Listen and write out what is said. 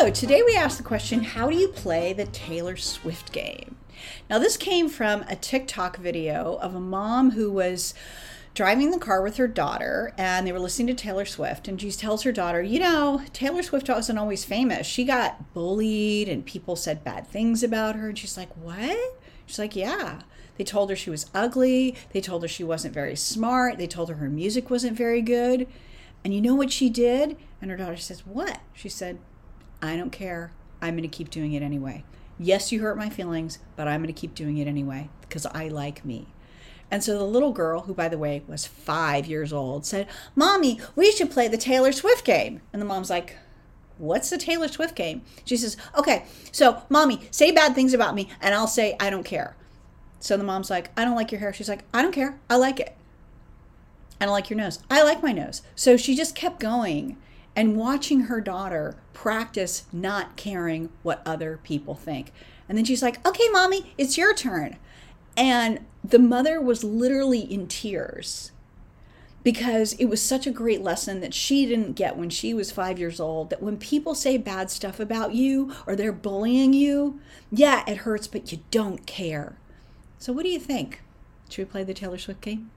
Hello, today we asked the question How do you play the Taylor Swift game? Now, this came from a TikTok video of a mom who was driving the car with her daughter and they were listening to Taylor Swift. And she tells her daughter, You know, Taylor Swift wasn't always famous. She got bullied and people said bad things about her. And she's like, What? She's like, Yeah. They told her she was ugly. They told her she wasn't very smart. They told her her music wasn't very good. And you know what she did? And her daughter says, What? She said, I don't care. I'm going to keep doing it anyway. Yes, you hurt my feelings, but I'm going to keep doing it anyway because I like me. And so the little girl, who by the way was five years old, said, Mommy, we should play the Taylor Swift game. And the mom's like, What's the Taylor Swift game? She says, Okay, so mommy, say bad things about me, and I'll say, I don't care. So the mom's like, I don't like your hair. She's like, I don't care. I like it. I don't like your nose. I like my nose. So she just kept going and watching her daughter practice not caring what other people think. And then she's like, okay, mommy, it's your turn. And the mother was literally in tears because it was such a great lesson that she didn't get when she was five years old that when people say bad stuff about you or they're bullying you, yeah, it hurts, but you don't care. So, what do you think? Should we play the Taylor Swift game?